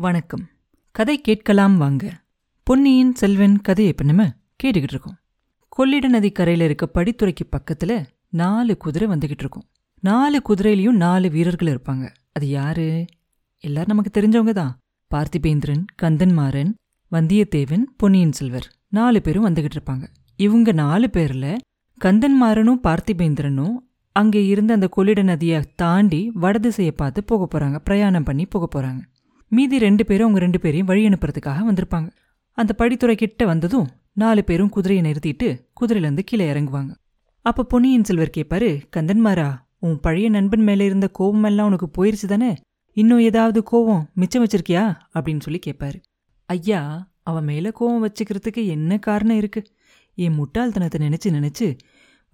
வணக்கம். கதை கேட்கலாம் வாங்க. பொன்னியின் செல்வன் கதையை இப்ப நம்ம கேட்டுக்கிட்டு இருக்கோம். கொள்ளிட நதி கரையில இருக்க படித்துறைக்கு பக்கத்துல நாலு குதிரை வந்துகிட்டு இருக்கும். நாலு குதிரையிலயும் நாலு வீரர்கள் இருப்பாங்க. அது யாரு? எல்லாரும் நமக்கு தெரிஞ்சவங்க தான். பார்த்திபேந்திரன் கந்தன்மாறன் வந்தியத்தேவன் பொன்னியின் செல்வர் நாலு பேரும் வந்துகிட்டு இருப்பாங்க. இவங்க நாலு பேர்ல கந்தன்மாறனும் பார்த்திபேந்திரனும் அங்கே இருந்த அந்த கொள்ளிட நதியை தாண்டி வடதிசையை பார்த்து போக போறாங்க. பிரயாணம் பண்ணி போக போறாங்க. மீதி ரெண்டு பேரும் அவங்க ரெண்டு பேரையும் வழி அனுப்புறதுக்காக வந்திருப்பாங்க. அந்த படித்துறை கிட்ட வந்ததும் நாலு பேரும் குதிரையை நிறுத்திட்டு குதிரையிலேருந்து கீழே இறங்குவாங்க. அப்ப பொன்னியின் செல்வர் கேட்பாரு கந்தன்மாரா உன் பழைய நண்பன் மேல இருந்த கோவமெல்லாம் உனக்கு போயிருச்சு தானே? இன்னும் ஏதாவது கோவம் மிச்சம் வச்சிருக்கியா? அப்படின்னு சொல்லி கேட்பாரு ஐயா அவன் மேல கோவம் வச்சுக்கிறதுக்கு என்ன காரணம் இருக்கு? என் முட்டாள்தனத்தை நினைச்சு நினைச்சு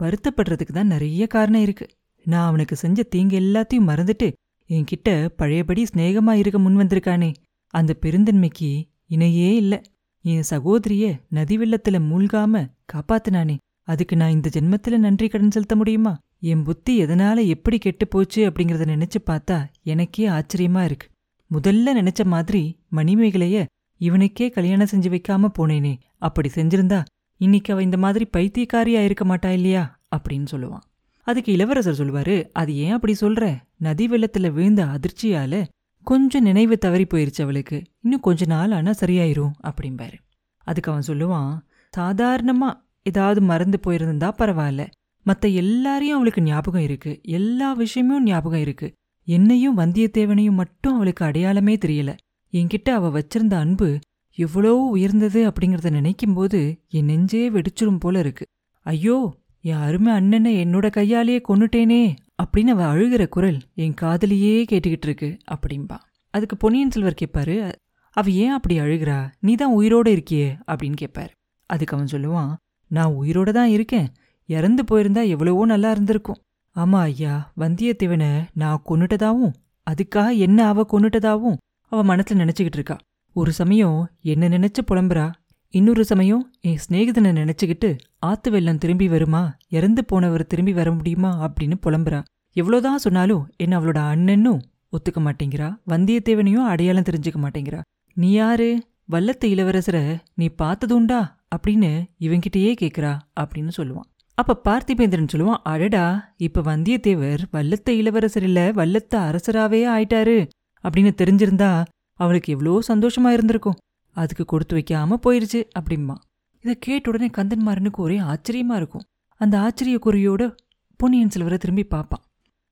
வருத்தப்படுறதுக்கு தான் நிறைய காரணம் இருக்கு. நான் அவனுக்கு செஞ்ச தீங்கு எல்லாத்தையும் மறந்துட்டு என்கிட்ட பழையபடி சிநேகமா இருக்க முன் வந்திருக்கானே. அந்த பெருந்தன்மைக்கு இணையே இல்ல. என் சகோதரிய நதி வெள்ளத்துல மூழ்காம காப்பாத்துனானே. அதுக்கு நான் இந்த ஜென்மத்துல நன்றி கடன் செலுத்த முடியுமா? என் புத்தி எதனால எப்படி கெட்டு போச்சு அப்படிங்கறத நினைச்சு பார்த்தா எனக்கே ஆச்சரியமா இருக்கு. முதல்ல நினைச்ச மாதிரி மணிமேகலைய இவனுக்கே கல்யாணம் செஞ்சு வைக்காம போனேனே. அப்படி செஞ்சிருந்தா இன்னைக்கு அவ இந்த மாதிரி பைத்தியக்காரியா இருக்க மாட்டா இல்லையா? அப்படின்னு சொல்லுவான். அதுக்கு இளவரசர் சொல்லுவாரு அது ஏன் அப்படி சொல்ற? நதி வெள்ளத்துல விழுந்த அதிர்ச்சியால கொஞ்சம் நினைவு தவறி போயிருச்சு அவளுக்கு. இன்னும் கொஞ்ச நாள் ஆனா சரியாயிரும் அப்படிம்பாரு. அதுக்கு அவன் சொல்லுவான் சாதாரணமா ஏதாவது மறந்து போயிருந்தா பரவாயில்ல. மத்த எல்லாரையும் அவளுக்கு ஞாபகம் இருக்கு. எல்லா விஷயமும் ஞாபகம் இருக்கு. என்னையும் வந்தியத்தேவனையும் மட்டும் அவளுக்கு அடையாளமே தெரியல. என்கிட்ட அவ வச்சிருந்த அன்பு எவ்வளோ உயர்ந்தது அப்படிங்கறத நினைக்கும்போது என் நெஞ்சே வெடிச்சிரும் போல இருக்கு. ஐயோ என் அருமை அண்ணனை என்னோட கையாலேயே கொன்னுட்டேனே அப்படின்னு அவ அழுகிற குரல் என் காதலியே கேட்டுக்கிட்டு இருக்கு அப்படின்பா அதுக்கு பொன்னியின் செல்வர் கேட்பாரு அவ ஏன் அப்படி அழுகிறா? நீ தான் உயிரோட இருக்கியே அப்படின்னு கேட்பாரு அதுக்கு அவன் சொல்லுவான் நான் உயிரோட தான் இருக்கேன். இறந்து போயிருந்தா எவ்வளவோ நல்லா இருந்திருக்கும். ஆமா ஐயா வந்தியத்தேவனை நான் கொன்னுட்டதாவும் அதுக்காக என்ன அவ கொன்னுட்டதாவும் அவ மனசுல நினைச்சுக்கிட்டு இருக்கா. ஒரு சமயம் என்ன நினைச்சு புலம்புறா? இன்னொரு சமயம் என் சிநேகிதனை நினைச்சுக்கிட்டு ஆத்து வெள்ளம் திரும்பி வருமா? இறந்து போனவர் திரும்பி வர முடியுமா? அப்படின்னு புலம்புறா எவ்வளோதான் சொன்னாலும் என்ன அவளோட அண்ணனும் ஒத்துக்க மாட்டேங்கிறா. வந்தியத்தேவனையும் அடையாளம் தெரிஞ்சுக்க மாட்டேங்கிறா. நீ யாரு? வல்லத்து இளவரசரை நீ பார்த்ததுண்டா அப்படின்னு இவங்கிட்டயே கேட்குறா அப்படின்னு சொல்லுவான். அப்ப பார்த்திபேந்திரன் சொல்லுவான் அடடா இப்ப வந்தியத்தேவர் வல்லத்த இளவரசர் இல்ல வல்லத்த அரசராவே ஆயிட்டாரு. அப்படின்னு தெரிஞ்சிருந்தா அவளுக்கு எவ்வளோ சந்தோஷமா இருந்திருக்கும். அதுக்கு கொடுத்து வைக்காம போயிருச்சு அப்படிம்பா. இதை கேட்ட உடனே கந்தன்மாரனுக்கு ஒரே ஆச்சரியமா இருக்கும். அந்த ஆச்சரிய குறியோட பொன்னியின் செல்வரை திரும்பி பார்ப்பான்.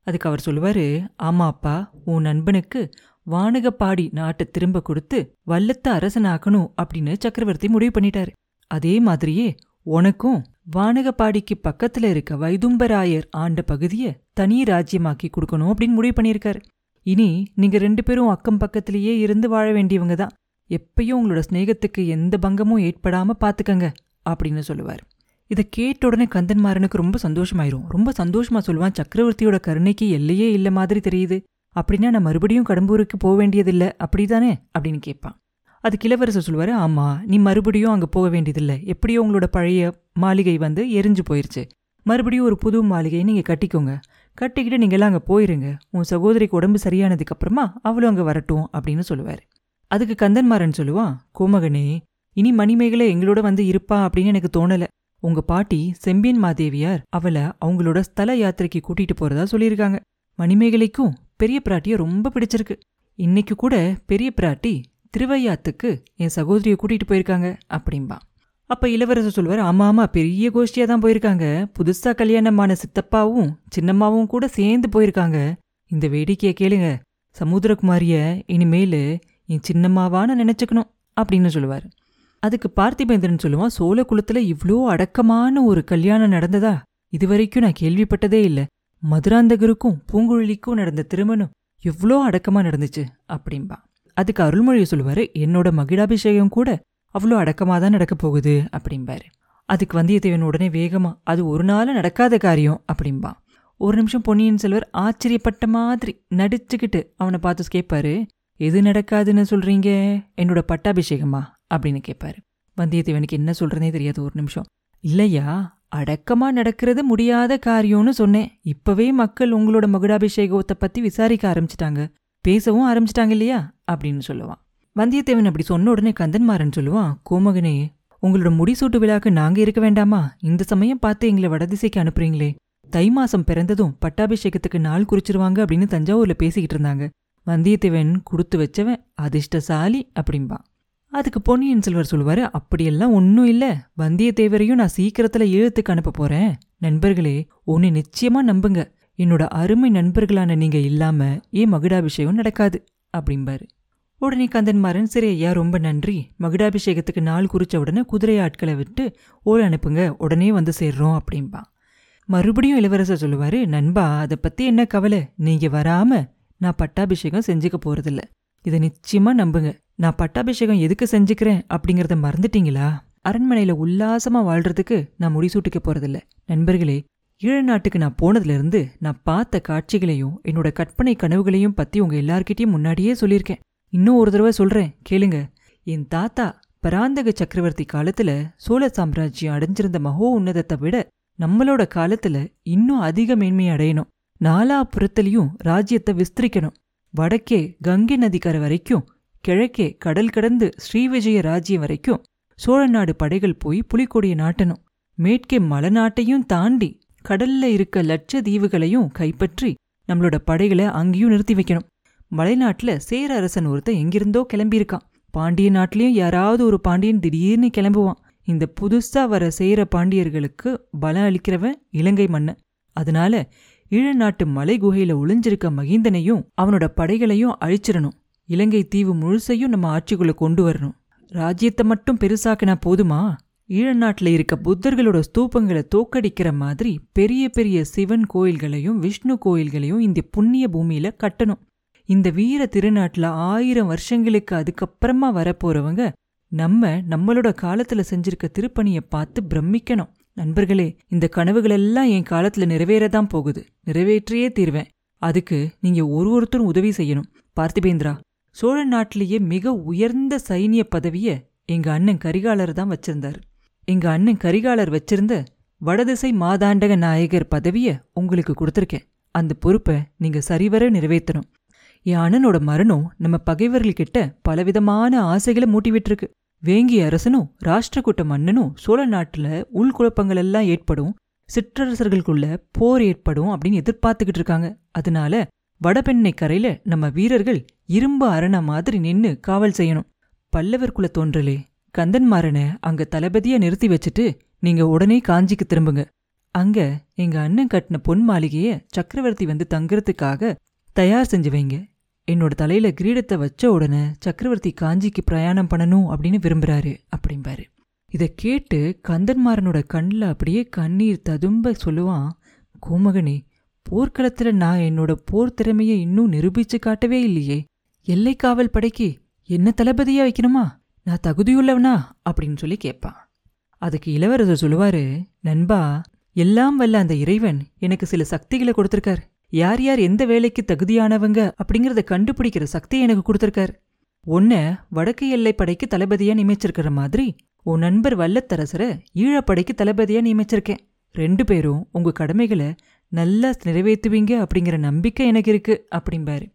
அதுக்கு அவர் சொல்லுவாரு ஆமா அப்பா உன் நண்பனுக்கு வானகப்பாடி நாட்டை திரும்ப கொடுத்து வல்லத்த அரசனாக்கணும் அப்படின்னு சக்கரவர்த்தி முடிவு பண்ணிட்டாரு. அதே மாதிரியே உனக்கும் வானகப்பாடிக்கு பக்கத்துல இருக்க வைதும்பராயர் ஆண்ட பகுதிய தனி ராஜ்யமாக்கி கொடுக்கணும் அப்படின்னு முடிவு பண்ணியிருக்காரு. இனி நீங்க ரெண்டு பேரும் அக்கம் பக்கத்திலேயே இருந்து வாழ வேண்டியவங்க தான் எப்பயும் உங்களோட சிநேகத்துக்கு எந்த பங்கமும் ஏற்படாம பாத்துக்கங்க அப்படின்னு சொல்லுவார். இதை கேட்ட உடனே கந்தன்மாறனுக்கு ரொம்ப சந்தோஷமாயிரும். ரொம்ப சந்தோஷமா சொல்லுவான் சக்கரவர்த்தியோட கருணைக்கு எல்லையே இல்ல மாதிரி தெரியுது. அப்படின்னா நான் மறுபடியும் கடம்பூருக்கு போக வேண்டியதில்லை அப்படிதானே? அப்படின்னு கேட்பான். அதுக்கு இளவரசர் சொல்லுவாரு ஆமா நீ மறுபடியும் அங்க போக வேண்டியதில்லை. எப்படியோ உங்களோட பழைய மாளிகை வந்து எரிஞ்சு போயிருச்சு. மறுபடியும் ஒரு புது மாளிகையை நீங்க கட்டிக்கோங்க. கட்டிக்கிட்டு நீங்களாம் அங்கே போயிருங்க. உன் சகோதரிக்கு உடம்பு சரியானதுக்கு அப்புறமா அவளும் அங்கே வரட்டும் அப்படின்னு சொல்லுவார். அதுக்கு கந்தன்மாறன் சொல்லுவான் கோமகனே இனி மணிமேகலை எங்களோட வந்து இருப்பா அப்படின்னு எனக்கு தோணல. உங்க பாட்டி செம்பியன் மாதேவியார் அவளை அவங்களோட ஸ்தல யாத்திரைக்கு கூட்டிட்டு போறதா சொல்லியிருக்காங்க. மணிமேகலைக்கும் பெரிய பிராட்டிய ரொம்ப பிடிச்சிருக்கு. இன்னைக்கு கூட பெரிய பிராட்டி திருவையாத்துக்கு என் சகோதரியை கூட்டிட்டு போயிருக்காங்க அப்படின்பா அப்ப இளவரசர் சொல்வார் ஆமா ஆமா பெரிய கோஷ்டியா தான் போயிருக்காங்க. புதுசா கல்யாணமான சித்தப்பாவும் சின்னம்மாவும் கூட சேர்ந்து போயிருக்காங்க. இந்த வேடிக்கையை கேளுங்க. சமுத்திரகுமாரிய இனிமேலு என் சின்னம்மாவான்னு நினச்சிக்கணும் அப்படின்னு சொல்லுவார். அதுக்கு பார்த்திபேந்திரன் சொல்லுவான் சோழ குலத்தில் இவ்ளோ அடக்கமான ஒரு கல்யாணம் நடந்ததா? இதுவரைக்கும் நான் கேள்விப்பட்டதே இல்ல. மதுராந்தகருக்கும் பூங்குழலிக்கும் நடந்த திருமணம் எவ்வளோ அடக்கமா நடந்துச்சு அப்படின்பா அதுக்கு அருள்மொழியை சொல்லுவாரு என்னோட மகிழாபிஷேகம் கூட அவ்வளோ அடக்கமாக தான் நடக்க போகுது அப்படிம்பாரு. அதுக்கு வந்தியத்தேவன் உடனே வேகமா அது ஒரு நாள் நடக்காத காரியம் அப்படின்பா ஒரு நிமிஷம் பொன்னியின் செல்வர் ஆச்சரியப்பட்ட மாதிரி நடிச்சுக்கிட்டு அவனை பார்த்து கேட்பாரு எது நடக்காதுன்னு சொல்றீங்க? என்னோட பட்டாபிஷேகமா? அப்படின்னு கேட்பாரு வந்தியத்தேவனுக்கு என்ன சொல்றதே தெரியாது ஒரு நிமிஷம். இல்லையா? அடக்கமா நடக்கிறது முடியாத காரியம்னு சொன்னேன். இப்பவே மக்கள் உங்களோட மகுடாபிஷேகத்தை பத்தி விசாரிக்க ஆரம்பிச்சிட்டாங்க. பேசவும் ஆரம்பிச்சிட்டாங்க இல்லையா? அப்படின்னு சொல்லுவான். வந்தியத்தேவன் அப்படி சொன்ன உடனே கந்தன்மாறன் சொல்லுவான் கோமகனே உங்களோட முடிசூட்டு விழாக்கு நாங்க இருக்க வேண்டாமா? இந்த சமயம் பார்த்து எங்களை வடதிசைக்கு அனுப்புறீங்களே. தை மாசம் பிறந்ததும் பட்டாபிஷேகத்துக்கு நாள் குறிச்சிருவாங்க அப்படின்னு தஞ்சாவூர்ல பேசிக்கிட்டு இருந்தாங்க. வந்தியத்தேவன் கொடுத்து வச்சவன் அதிர்ஷ்டசாலி அப்படிம்பான் அதுக்கு பொன்னியின் செல்வர் சொல்லுவாரு அப்படியெல்லாம் ஒன்றும் இல்லை. வந்தியத்தேவரையும் நான் சீக்கிரத்தில் இழுத்துக்கு அனுப்ப போறேன். நண்பர்களே ஒன்று நிச்சயமா நம்புங்க. என்னோட அருமை நண்பர்களான நீங்க இல்லாம ஏன் மகுடாபிஷேகம் நடக்காது? அப்படிம்பாரு. உடனே கந்தன்மாரன் சரி ஐயா ரொம்ப நன்றி. மகுடாபிஷேகத்துக்கு நாள் குறிச்ச உடனே குதிரை ஆட்களை விட்டு ஓலை அனுப்புங்க. உடனே வந்து சேர்றோம் அப்படின்பா மறுபடியும் இளவரசர் சொல்லுவாரு நண்பா அதை பத்தி என்ன கவலை? நீங்க வராம நான் பட்டாபிஷேகம் செஞ்சுக்க போறதில்ல. இதை நிச்சயமா நம்புங்க. நான் பட்டாபிஷேகம் எதுக்கு செஞ்சுக்கிறேன் அப்படிங்கறத மறந்துட்டீங்களா? அரண்மனையில உல்லாசமா வாழ்றதுக்கு நான் முடிசூட்டிக்க போறதில்ல. நண்பர்களே ஈழ நாட்டுக்கு நான் போனதுல இருந்து நான் பார்த்த காட்சிகளையும் என்னோட கற்பனை கனவுகளையும் பத்தி உங்க எல்லார்கிட்டையும் முன்னாடியே சொல்லியிருக்கேன். இன்னும் ஒரு தடவை சொல்றேன் கேளுங்க. என் தாத்தா பராந்தக சக்கரவர்த்தி காலத்துல சோழ சாம்ராஜ்யம் அடைஞ்சிருந்த மகோ உன்னதத்தை விட நம்மளோட காலத்துல இன்னும் அதிக மேன்மை அடையணும். நாலாபுறத்திலையும் ராஜ்யத்தை விஸ்திரிக்கணும். வடக்கே கங்கை நதிக்கரை வரைக்கும் கிழக்கே கடல் கடந்து ஸ்ரீவிஜய ராஜ்யம் வரைக்கும் சோழ நாடு படைகள் போய் புலிக்கொடியை நாட்டணும். மேற்கே மலைநாட்டையும் தாண்டி கடல்ல இருக்க லட்ச தீவுகளையும் கைப்பற்றி நம்மளோட படைகளை அங்கேயும் நிறுத்தி வைக்கணும். மலைநாட்டுல சேர அரசன் ஒருத்தன் எங்கிருந்தோ கிளம்பியிருக்கான். பாண்டிய நாட்டிலையும் யாராவது ஒரு பாண்டியன் திடீர்னு கிளம்புவான். இந்த புதுசா வர சேர பாண்டியர்களுக்கு பலம் அளிக்கிறவன் இலங்கை மன்னன். அதனால ஈழநாட்டு மலை குகையில ஒளிஞ்சிருக்க மகிந்தனையும் அவனோட படைகளையும் அழிச்சிடணும். இலங்கை தீவு முழுசையும் நம்ம ஆட்சிக்குள்ள கொண்டு வரணும். ராஜ்யத்தை மட்டும் பெருசாக்கினா போதுமா? ஈழநாட்டில் இருக்க புத்தர்களோட ஸ்தூபங்களை தோக்கடிக்கிற மாதிரி பெரிய பெரிய சிவன் கோயில்களையும் விஷ்ணு கோயில்களையும் இந்த புண்ணிய பூமியில கட்டணும். இந்த வீர திருநாட்டுல ஆயிரம் வருஷங்களுக்கு அதுக்கப்புறமா வரப்போறவங்க நம்ம நம்மளோட காலத்துல செஞ்சிருக்க திருப்பணியை பார்த்து பிரமிக்கணும். நண்பர்களே இந்த கனவுகளெல்லாம் என் காலத்துல நிறைவேறதான் போகுது. நிறைவேற்றியே தீர்வேன். அதுக்கு நீங்க ஒரு ஒருத்தரும் உதவி செய்யணும். பார்த்திபேந்திரா சோழ நாட்டிலேயே மிக உயர்ந்த சைனிய பதவிய எங்க அண்ணன் கரிகாலர் தான் வச்சிருந்தார். எங்க அண்ணன் கரிகாலர் வச்சிருந்த வடதிசை மாதாண்டக நாயகர் பதவிய உங்களுக்கு கொடுத்துருக்கேன். அந்த பொறுப்பை நீங்க சரிவர நிறைவேற்றணும். என் அண்ணனோட மரணம் நம்ம பகைவர்கள்கிட்ட பலவிதமான ஆசைகளை மூட்டி விட்டுருக்கு வேங்கிய அரசனும் ராஷ்டிரகூட்ட மன்னனும் சோழ நாட்டுல உள்குழப்பங்கள் எல்லாம் ஏற்படும் சிற்றரசர்களுக்குள்ள போர் ஏற்படும் அப்படின்னு எதிர்பார்த்துக்கிட்டு இருக்காங்க. அதனால வடபெண்ணை கரையில நம்ம வீரர்கள் இரும்பு அரண மாதிரி நின்னு காவல் செய்யணும். பல்லவர்குல தோன்றலே கந்தன்மாரனை அங்க தளபதியா நிறுத்தி வச்சுட்டு நீங்க உடனே காஞ்சிக்கு திரும்புங்க. அங்க எங்க அண்ணன் கட்டின பொன் மாளிகைய சக்கரவர்த்தி வந்து தங்குறதுக்காக தயார் செஞ்சு வைங்க. என்னோட தலையில கிரீடத்தை வச்ச உடனே சக்கரவர்த்தி காஞ்சிக்கு பிரயாணம் பண்ணணும் அப்படின்னு விரும்புறாரு அப்படிம்பாரு. இத கேட்டு கந்தன்மாறனோட கண்ணில் அப்படியே கண்ணீர் ததும்ப சொல்லுவான் கோமகனே போர்க்களத்துல நான் என்னோட போர் திறமையை இன்னும் நிரூபிச்சு காட்டவே இல்லையே. எல்லை காவல் படைக்கு என்ன தளபதியா வைக்கணுமா? நான் தகுதியுள்ளவனா? அப்படின்னு சொல்லி கேட்பான். அதுக்கு இளவரசர் சொல்லுவாரு நண்பா எல்லாம் வல்ல அந்த இறைவன் எனக்கு சில சக்திகளை கொடுத்துருக்காரு. யார் யார் எந்த வேலைக்கு தகுதியானவங்க அப்படிங்கறத கண்டுபிடிக்கிற சக்தி எனக்கு கொடுத்திருக்கார். உன்ன வடக்கு எல்லை படைக்கு தளபதியா நியமிச்சிருக்கிற மாதிரி உன் நண்பர் வல்லத்தரசரை ஈழப்படைக்கு தளபதியா நியமிச்சிருக்கேன். ரெண்டு பேரும் உங்க கடமைகளை நல்லா நிறைவேற்றுவீங்க அப்படிங்கிற நம்பிக்கை எனக்கு இருக்கு அப்படிம்பாரு.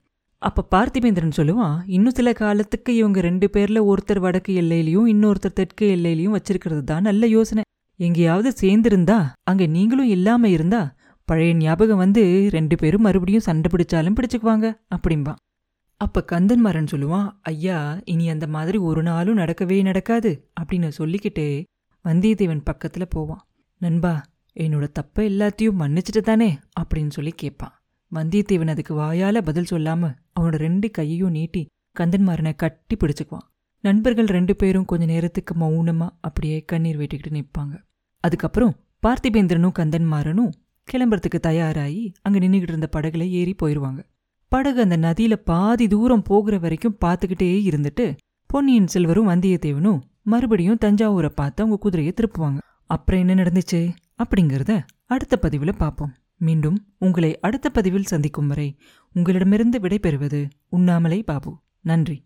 அப்ப பார்த்திபேந்திரன் சொல்லுவான் இன்னும் சில காலத்துக்கு இவங்க ரெண்டு பேர்ல ஒருத்தர் வடக்கு எல்லையிலையும் இன்னொருத்தர் தெற்கு எல்லையிலயும் வச்சிருக்கிறது தான் நல்ல யோசனை. எங்கேயாவது சேர்ந்திருந்தா அங்க நீங்களும் இல்லாம இருந்தா பழைய ஞாபகம் வந்து ரெண்டு பேரும் மறுபடியும் சண்டை பிடிச்சாலும் பிடிச்சுக்குவாங்க அப்படிம்பான் அப்ப கந்தன்மாரன் சொல்லுவான் ஐயா இனி அந்த மாதிரி ஒரு நாளும் நடக்கவே நடக்காது அப்படின்னு சொல்லிக்கிட்டே வந்தியத்தேவன் பக்கத்துல போவான். நண்பா என்னோட தப்ப எல்லாத்தையும் மன்னிச்சிட்டு தானே அப்படின்னு சொல்லி கேட்பான். வந்தியத்தேவன் அதுக்கு வாயால பதில் சொல்லாம அவனோட ரெண்டு கையையும் நீட்டி கந்தன்மாரனை கட்டி பிடிச்சுக்குவான். நண்பர்கள் ரெண்டு பேரும் கொஞ்ச நேரத்துக்கு மௌனமா அப்படியே கண்ணீர் வெட்டிக்கிட்டு நிற்பாங்க. அதுக்கப்புறம் பார்த்திபேந்திரனும் கந்தன்மாரனும் கிளம்புறதுக்கு தயாராகி அங்க நின்றுக்கிட்டு இருந்த படகுல ஏறி போயிருவாங்க படகு அந்த நதியில பாதி தூரம் போகிற வரைக்கும் பார்த்துக்கிட்டே இருந்துட்டு பொன்னியின் செல்வரும் வந்தியத்தேவனும் மறுபடியும் தஞ்சாவூரை பார்த்து அவங்க குதிரையை திருப்புவாங்க. அப்புறம் என்ன நடந்துச்சு? அப்படிங்கறத அடுத்த பதிவுல பார்ப்போம். மீண்டும் உங்களை அடுத்த பதிவில் சந்திக்கும் வரை உங்களிடமிருந்து விடைபெறுவது உண்ணாமலை பாபு. நன்றி.